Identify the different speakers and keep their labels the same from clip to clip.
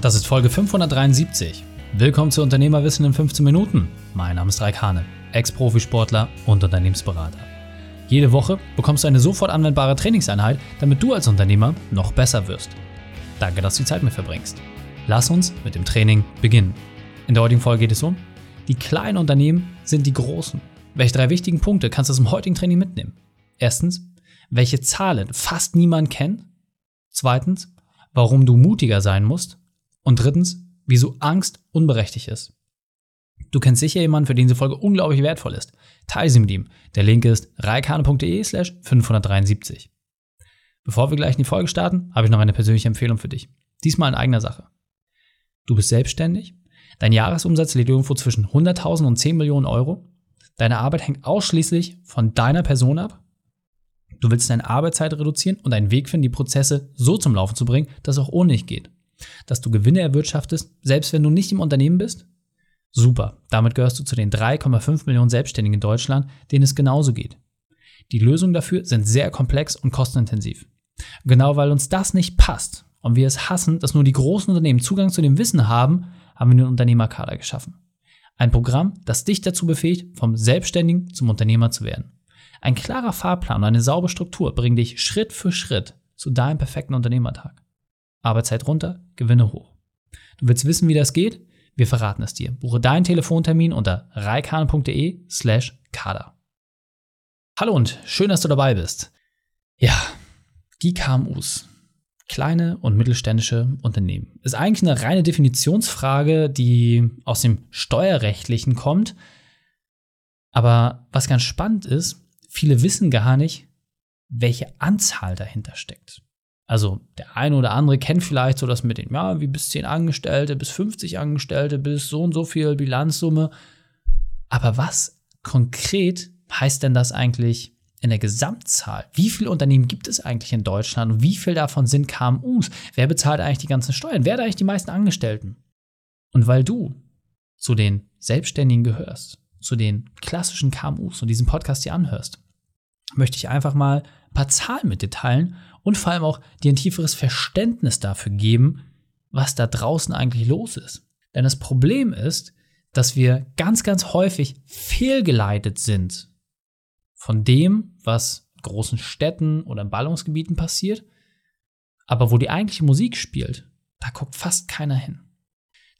Speaker 1: Das ist Folge 573. Willkommen zu Unternehmerwissen in 15 Minuten. Mein Name ist Raik Hane, Ex-Profisportler und Unternehmensberater. Jede Woche bekommst du eine sofort anwendbare Trainingseinheit, damit du als Unternehmer noch besser wirst. Danke, dass du die Zeit mit verbringst. Lass uns mit dem Training beginnen. In der heutigen Folge geht es um, die kleinen Unternehmen sind die großen. Welche drei wichtigen Punkte kannst du aus dem heutigen Training mitnehmen? Erstens, welche Zahlen fast niemand kennt. Zweitens, warum du mutiger sein musst. Und drittens, wieso Angst unberechtigt ist. Du kennst sicher jemanden, für den diese Folge unglaublich wertvoll ist. Teile sie mit ihm. Der Link ist reikane.de slash 573. Bevor wir gleich in die Folge starten, habe ich noch eine persönliche Empfehlung für dich. Diesmal in eigener Sache. Du bist selbstständig, dein Jahresumsatz liegt irgendwo zwischen 100.000 und 10 Millionen Euro, deine Arbeit hängt ausschließlich von deiner Person ab, du willst deine Arbeitszeit reduzieren und einen Weg finden, die Prozesse so zum Laufen zu bringen, dass es auch ohne dich geht dass du Gewinne erwirtschaftest, selbst wenn du nicht im Unternehmen bist? Super, damit gehörst du zu den 3,5 Millionen Selbstständigen in Deutschland, denen es genauso geht. Die Lösungen dafür sind sehr komplex und kostenintensiv. Genau weil uns das nicht passt und wir es hassen, dass nur die großen Unternehmen Zugang zu dem Wissen haben, haben wir den Unternehmerkader geschaffen. Ein Programm, das dich dazu befähigt, vom Selbstständigen zum Unternehmer zu werden. Ein klarer Fahrplan und eine saubere Struktur bringen dich Schritt für Schritt zu deinem perfekten Unternehmertag. Arbeitszeit runter, Gewinne hoch. Du willst wissen, wie das geht? Wir verraten es dir. Buche deinen Telefontermin unter reikane.de slash kader. Hallo und schön, dass du dabei bist. Ja, die KMUs. Kleine und mittelständische Unternehmen. Ist eigentlich eine reine Definitionsfrage, die aus dem Steuerrechtlichen kommt. Aber was ganz spannend ist, viele wissen gar nicht, welche Anzahl dahinter steckt. Also der eine oder andere kennt vielleicht so das mit den, ja, wie bis 10 Angestellte, bis 50 Angestellte, bis so und so viel Bilanzsumme. Aber was konkret heißt denn das eigentlich in der Gesamtzahl? Wie viele Unternehmen gibt es eigentlich in Deutschland und wie viel davon sind KMUs? Wer bezahlt eigentlich die ganzen Steuern? Wer hat eigentlich die meisten Angestellten? Und weil du zu den Selbstständigen gehörst, zu den klassischen KMUs und diesen Podcast hier anhörst, möchte ich einfach mal ein paar Zahlen mit dir teilen und vor allem auch dir ein tieferes Verständnis dafür geben, was da draußen eigentlich los ist. Denn das Problem ist, dass wir ganz, ganz häufig fehlgeleitet sind von dem, was in großen Städten oder in Ballungsgebieten passiert, aber wo die eigentliche Musik spielt, da guckt fast keiner hin.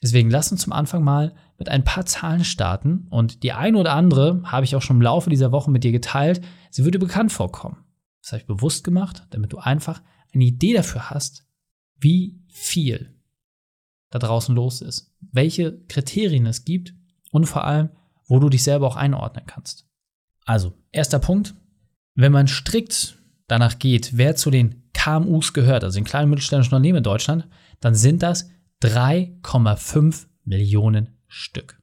Speaker 1: Deswegen lass uns zum Anfang mal mit ein paar Zahlen starten und die eine oder andere habe ich auch schon im Laufe dieser Woche mit dir geteilt. Sie würde bekannt vorkommen. Das habe ich bewusst gemacht, damit du einfach eine Idee dafür hast, wie viel da draußen los ist, welche Kriterien es gibt und vor allem, wo du dich selber auch einordnen kannst. Also, erster Punkt, wenn man strikt danach geht, wer zu den KMUs gehört, also den kleinen und mittelständischen Unternehmen in Deutschland, dann sind das 3,5 Millionen Stück.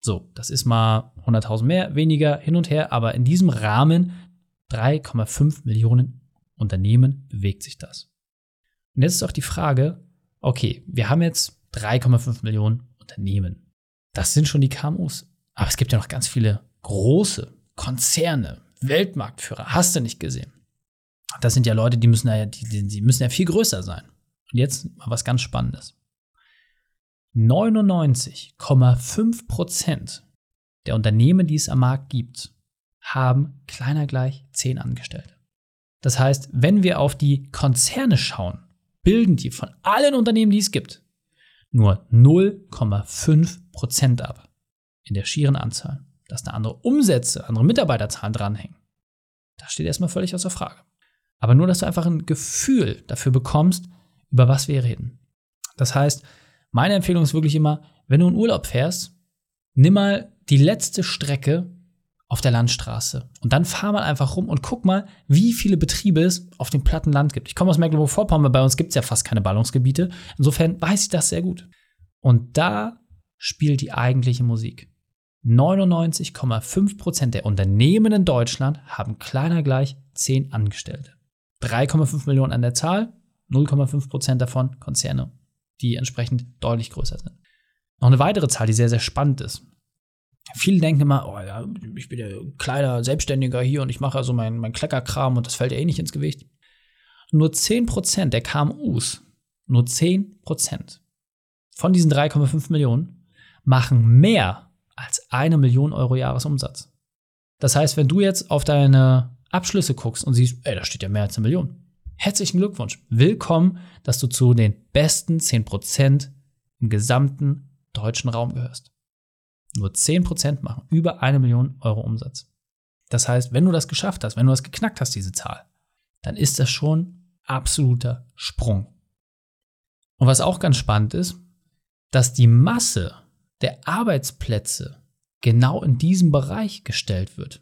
Speaker 1: So, das ist mal 100.000 mehr, weniger, hin und her, aber in diesem Rahmen 3,5 Millionen Unternehmen bewegt sich das. Und jetzt ist auch die Frage, okay, wir haben jetzt 3,5 Millionen Unternehmen. Das sind schon die KMUs. Aber es gibt ja noch ganz viele große Konzerne, Weltmarktführer. Hast du nicht gesehen? Das sind ja Leute, die müssen ja, die, die müssen ja viel größer sein. Und jetzt mal was ganz Spannendes. 99,5 Prozent der Unternehmen, die es am Markt gibt, haben kleiner gleich 10 Angestellte. Das heißt, wenn wir auf die Konzerne schauen, bilden die von allen Unternehmen, die es gibt, nur 0,5 Prozent ab in der schieren Anzahl. Dass da andere Umsätze, andere Mitarbeiterzahlen dranhängen, das steht erstmal völlig außer Frage. Aber nur, dass du einfach ein Gefühl dafür bekommst, über was wir reden. Das heißt, meine Empfehlung ist wirklich immer, wenn du in Urlaub fährst, nimm mal die letzte Strecke auf der Landstraße. Und dann fahr mal einfach rum und guck mal, wie viele Betriebe es auf dem platten Land gibt. Ich komme aus Mecklenburg-Vorpommern, bei uns gibt es ja fast keine Ballungsgebiete. Insofern weiß ich das sehr gut. Und da spielt die eigentliche Musik. 99,5% der Unternehmen in Deutschland haben kleiner gleich 10 Angestellte. 3,5 Millionen an der Zahl, 0,5% davon Konzerne, die entsprechend deutlich größer sind. Noch eine weitere Zahl, die sehr, sehr spannend ist. Viele denken immer, oh ja, ich bin ja kleiner Selbstständiger hier und ich mache also meinen mein Kleckerkram und das fällt ja eh nicht ins Gewicht. Nur 10% der KMUs, nur 10% von diesen 3,5 Millionen machen mehr als eine Million Euro Jahresumsatz. Das heißt, wenn du jetzt auf deine Abschlüsse guckst und siehst, ey, da steht ja mehr als eine Million. Herzlichen Glückwunsch. Willkommen, dass du zu den besten 10% im gesamten deutschen Raum gehörst. Nur 10% machen über eine Million Euro Umsatz. Das heißt, wenn du das geschafft hast, wenn du das geknackt hast, diese Zahl, dann ist das schon absoluter Sprung. Und was auch ganz spannend ist, dass die Masse der Arbeitsplätze genau in diesem Bereich gestellt wird.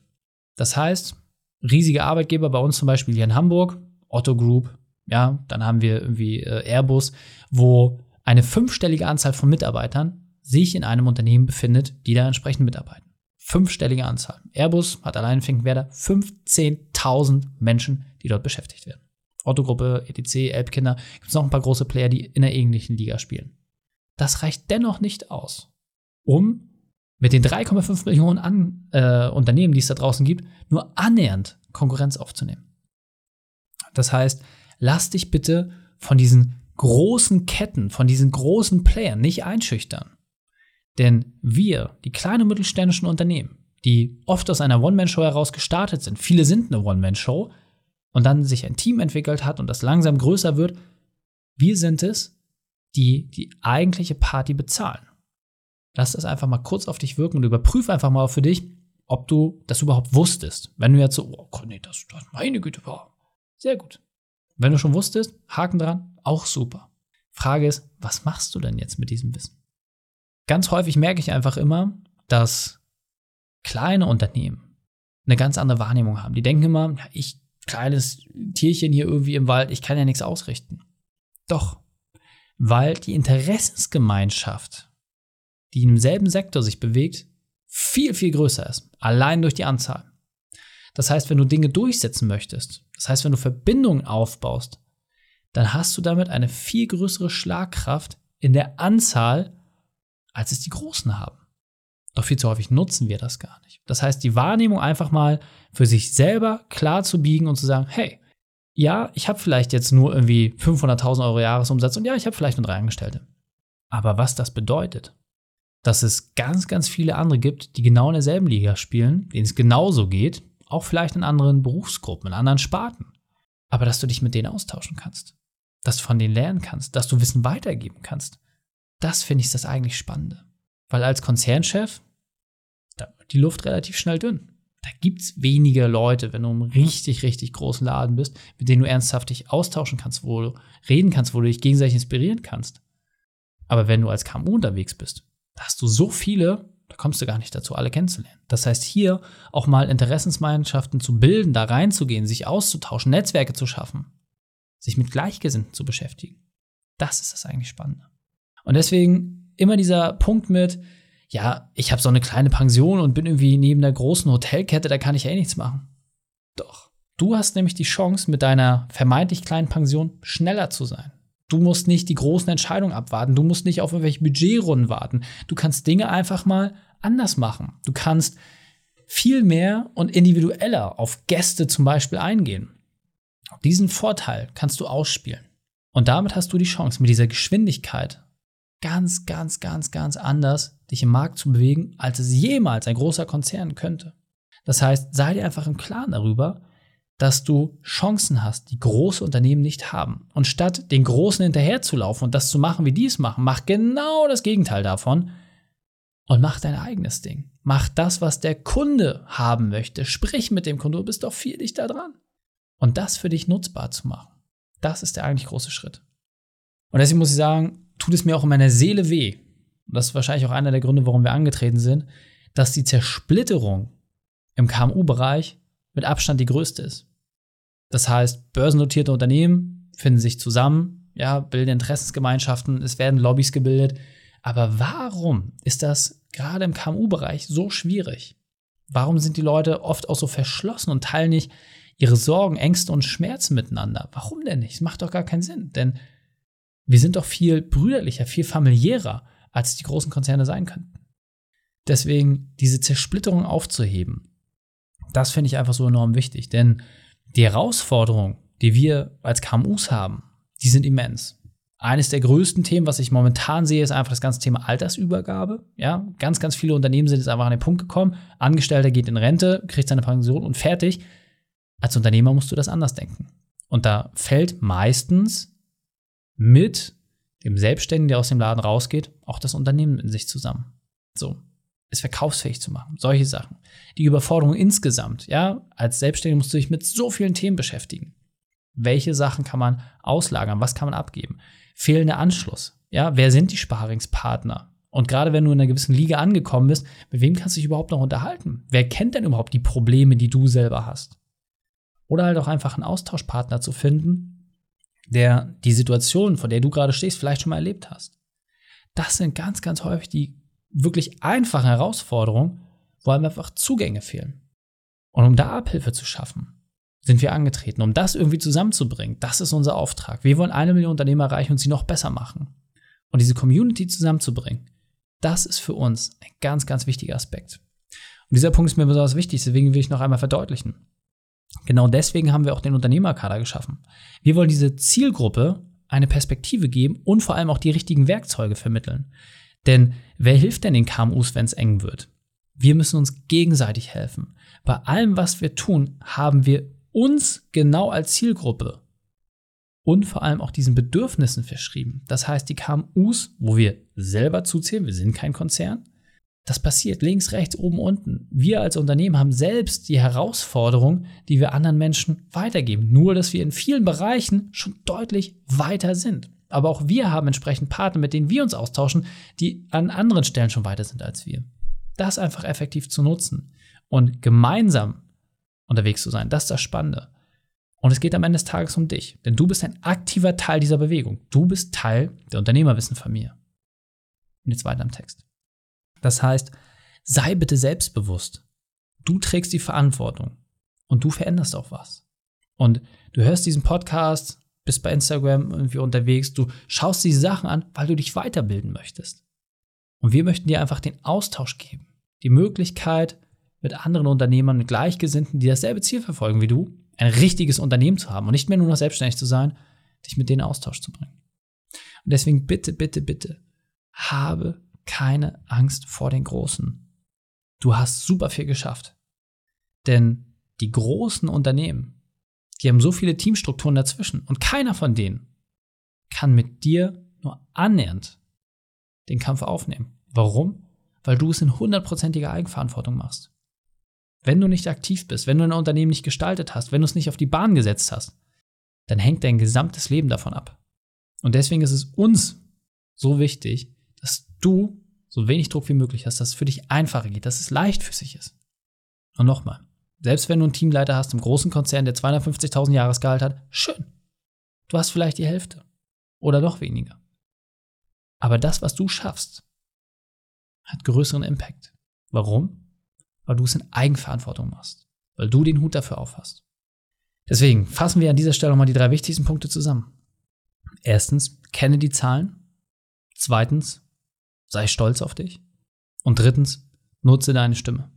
Speaker 1: Das heißt, riesige Arbeitgeber bei uns zum Beispiel hier in Hamburg, Otto Group, ja, dann haben wir irgendwie äh, Airbus, wo eine fünfstellige Anzahl von Mitarbeitern sich in einem Unternehmen befindet, die da entsprechend mitarbeiten. Fünfstellige Anzahl. Airbus hat allein in Finkenwerder 15.000 Menschen, die dort beschäftigt werden. Otto-Gruppe, ETC, Elbkinder, gibt es noch ein paar große Player, die in der ähnlichen Liga spielen. Das reicht dennoch nicht aus, um mit den 3,5 Millionen an, äh, Unternehmen, die es da draußen gibt, nur annähernd Konkurrenz aufzunehmen. Das heißt, lass dich bitte von diesen großen Ketten, von diesen großen Playern nicht einschüchtern. Denn wir, die kleinen mittelständischen Unternehmen, die oft aus einer One-Man-Show heraus gestartet sind, viele sind eine One-Man-Show, und dann sich ein Team entwickelt hat und das langsam größer wird, wir sind es, die die eigentliche Party bezahlen. Lass das einfach mal kurz auf dich wirken und überprüf einfach mal für dich, ob du das überhaupt wusstest. Wenn du jetzt so, oh nee, das, das meine Güte, war sehr gut. Wenn du schon wusstest, Haken dran, auch super. Frage ist, was machst du denn jetzt mit diesem Wissen? Ganz häufig merke ich einfach immer, dass kleine Unternehmen eine ganz andere Wahrnehmung haben. Die denken immer, ich kleines Tierchen hier irgendwie im Wald, ich kann ja nichts ausrichten. Doch, weil die Interessensgemeinschaft, die im selben Sektor sich bewegt, viel, viel größer ist. Allein durch die Anzahl. Das heißt, wenn du Dinge durchsetzen möchtest, das heißt, wenn du Verbindungen aufbaust, dann hast du damit eine viel größere Schlagkraft in der Anzahl, als es die Großen haben. Doch viel zu häufig nutzen wir das gar nicht. Das heißt, die Wahrnehmung einfach mal für sich selber klar zu biegen und zu sagen, hey, ja, ich habe vielleicht jetzt nur irgendwie 500.000 Euro Jahresumsatz und ja, ich habe vielleicht nur drei Angestellte. Aber was das bedeutet, dass es ganz, ganz viele andere gibt, die genau in derselben Liga spielen, denen es genauso geht, auch vielleicht in anderen Berufsgruppen, in anderen Sparten. Aber dass du dich mit denen austauschen kannst, dass du von denen lernen kannst, dass du Wissen weitergeben kannst. Das finde ich das eigentlich Spannende. Weil als Konzernchef, da wird die Luft relativ schnell dünn. Da gibt es weniger Leute, wenn du im richtig, richtig großen Laden bist, mit denen du ernsthaft dich austauschen kannst, wo du reden kannst, wo du dich gegenseitig inspirieren kannst. Aber wenn du als KMU unterwegs bist, da hast du so viele, da kommst du gar nicht dazu, alle kennenzulernen. Das heißt, hier auch mal Interessensmannschaften zu bilden, da reinzugehen, sich auszutauschen, Netzwerke zu schaffen, sich mit Gleichgesinnten zu beschäftigen. Das ist das eigentlich Spannende. Und deswegen immer dieser Punkt mit, ja, ich habe so eine kleine Pension und bin irgendwie neben der großen Hotelkette, da kann ich ja eh nichts machen. Doch. Du hast nämlich die Chance, mit deiner vermeintlich kleinen Pension schneller zu sein. Du musst nicht die großen Entscheidungen abwarten. Du musst nicht auf irgendwelche Budgetrunden warten. Du kannst Dinge einfach mal anders machen. Du kannst viel mehr und individueller auf Gäste zum Beispiel eingehen. Diesen Vorteil kannst du ausspielen. Und damit hast du die Chance, mit dieser Geschwindigkeit ganz, ganz, ganz, ganz anders dich im Markt zu bewegen, als es jemals ein großer Konzern könnte. Das heißt, sei dir einfach im Klaren darüber, dass du Chancen hast, die große Unternehmen nicht haben. Und statt den Großen hinterherzulaufen und das zu machen, wie die es machen, mach genau das Gegenteil davon und mach dein eigenes Ding. Mach das, was der Kunde haben möchte. Sprich mit dem Kunde, du bist doch viel dichter dran. Und das für dich nutzbar zu machen, das ist der eigentlich große Schritt. Und deswegen muss ich sagen, tut es mir auch in meiner Seele weh. Und das ist wahrscheinlich auch einer der Gründe, warum wir angetreten sind, dass die Zersplitterung im KMU-Bereich mit Abstand die größte ist. Das heißt, börsennotierte Unternehmen finden sich zusammen, ja, bilden Interessensgemeinschaften, es werden Lobbys gebildet. Aber warum ist das gerade im KMU-Bereich so schwierig? Warum sind die Leute oft auch so verschlossen und teilen nicht ihre Sorgen, Ängste und Schmerzen miteinander? Warum denn nicht? Das macht doch gar keinen Sinn. Denn wir sind doch viel brüderlicher, viel familiärer, als die großen Konzerne sein könnten. Deswegen diese Zersplitterung aufzuheben, das finde ich einfach so enorm wichtig. Denn die Herausforderungen, die wir als KMUs haben, die sind immens. Eines der größten Themen, was ich momentan sehe, ist einfach das ganze Thema Altersübergabe. Ja, ganz, ganz viele Unternehmen sind jetzt einfach an den Punkt gekommen. Angestellter geht in Rente, kriegt seine Pension und fertig. Als Unternehmer musst du das anders denken. Und da fällt meistens mit dem Selbstständigen, der aus dem Laden rausgeht, auch das Unternehmen in sich zusammen. So, es verkaufsfähig zu machen, solche Sachen. Die Überforderung insgesamt, ja, als Selbstständiger musst du dich mit so vielen Themen beschäftigen. Welche Sachen kann man auslagern? Was kann man abgeben? Fehlender Anschluss. Ja, wer sind die Sparingspartner? Und gerade wenn du in einer gewissen Liga angekommen bist, mit wem kannst du dich überhaupt noch unterhalten? Wer kennt denn überhaupt die Probleme, die du selber hast? Oder halt auch einfach einen Austauschpartner zu finden, der die Situation, vor der du gerade stehst, vielleicht schon mal erlebt hast. Das sind ganz, ganz häufig die wirklich einfachen Herausforderungen, wo einem einfach Zugänge fehlen. Und um da Abhilfe zu schaffen, sind wir angetreten, um das irgendwie zusammenzubringen. Das ist unser Auftrag. Wir wollen eine Million Unternehmer erreichen und sie noch besser machen. Und diese Community zusammenzubringen, das ist für uns ein ganz, ganz wichtiger Aspekt. Und dieser Punkt ist mir besonders wichtig, deswegen will ich noch einmal verdeutlichen. Genau deswegen haben wir auch den Unternehmerkader geschaffen. Wir wollen diese Zielgruppe eine Perspektive geben und vor allem auch die richtigen Werkzeuge vermitteln. Denn wer hilft denn den KMUs, wenn es eng wird? Wir müssen uns gegenseitig helfen. Bei allem, was wir tun, haben wir uns genau als Zielgruppe und vor allem auch diesen Bedürfnissen verschrieben. Das heißt, die KMUs, wo wir selber zuzählen, wir sind kein Konzern, das passiert links, rechts, oben, unten. Wir als Unternehmen haben selbst die Herausforderung, die wir anderen Menschen weitergeben. Nur, dass wir in vielen Bereichen schon deutlich weiter sind. Aber auch wir haben entsprechend Partner, mit denen wir uns austauschen, die an anderen Stellen schon weiter sind als wir. Das einfach effektiv zu nutzen und gemeinsam unterwegs zu sein. Das ist das Spannende. Und es geht am Ende des Tages um dich, denn du bist ein aktiver Teil dieser Bewegung. Du bist Teil der Unternehmerwissen-Familie. Und jetzt weiter im Text. Das heißt, sei bitte selbstbewusst. Du trägst die Verantwortung und du veränderst auch was. Und du hörst diesen Podcast, bist bei Instagram irgendwie unterwegs, du schaust diese Sachen an, weil du dich weiterbilden möchtest. Und wir möchten dir einfach den Austausch geben, die Möglichkeit, mit anderen Unternehmern, mit Gleichgesinnten, die dasselbe Ziel verfolgen wie du, ein richtiges Unternehmen zu haben und nicht mehr nur noch selbstständig zu sein, dich mit denen in Austausch zu bringen. Und deswegen bitte, bitte, bitte, habe keine Angst vor den Großen. Du hast super viel geschafft. Denn die großen Unternehmen, die haben so viele Teamstrukturen dazwischen und keiner von denen kann mit dir nur annähernd den Kampf aufnehmen. Warum? Weil du es in hundertprozentiger Eigenverantwortung machst. Wenn du nicht aktiv bist, wenn du ein Unternehmen nicht gestaltet hast, wenn du es nicht auf die Bahn gesetzt hast, dann hängt dein gesamtes Leben davon ab. Und deswegen ist es uns so wichtig, dass du so wenig Druck wie möglich hast, dass es für dich einfacher geht, dass es leicht für sich ist. Und nochmal, selbst wenn du einen Teamleiter hast im großen Konzern, der 250.000 Jahresgehalt hat, schön. Du hast vielleicht die Hälfte oder noch weniger. Aber das, was du schaffst, hat größeren Impact. Warum? weil du es in Eigenverantwortung machst, weil du den Hut dafür aufhast. Deswegen fassen wir an dieser Stelle nochmal die drei wichtigsten Punkte zusammen. Erstens, kenne die Zahlen. Zweitens, sei stolz auf dich. Und drittens, nutze deine Stimme.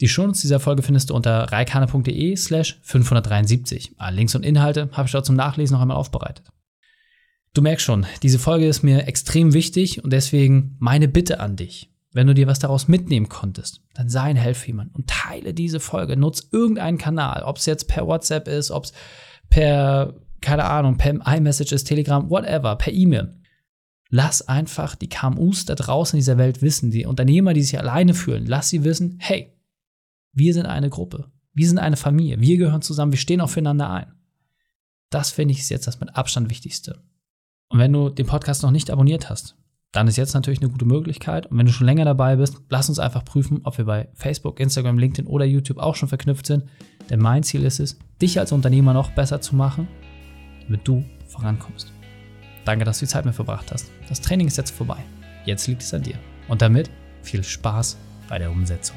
Speaker 1: Die Shownotes dieser Folge findest du unter reikane.de slash 573. Alle Links und Inhalte habe ich dort zum Nachlesen noch einmal aufbereitet. Du merkst schon, diese Folge ist mir extrem wichtig und deswegen meine Bitte an dich. Wenn du dir was daraus mitnehmen konntest, dann sei ein Helfermann und teile diese Folge. Nutz irgendeinen Kanal, ob es jetzt per WhatsApp ist, ob es per, keine Ahnung, per iMessage ist, Telegram, whatever, per E-Mail. Lass einfach die KMUs da draußen in dieser Welt wissen, die Unternehmer, die sich alleine fühlen, lass sie wissen, hey, wir sind eine Gruppe, wir sind eine Familie, wir gehören zusammen, wir stehen auch füreinander ein. Das finde ich ist jetzt das mit Abstand Wichtigste. Und wenn du den Podcast noch nicht abonniert hast, dann ist jetzt natürlich eine gute Möglichkeit. Und wenn du schon länger dabei bist, lass uns einfach prüfen, ob wir bei Facebook, Instagram, LinkedIn oder YouTube auch schon verknüpft sind. Denn mein Ziel ist es, dich als Unternehmer noch besser zu machen, damit du vorankommst. Danke, dass du die Zeit mit verbracht hast. Das Training ist jetzt vorbei. Jetzt liegt es an dir. Und damit viel Spaß bei der Umsetzung.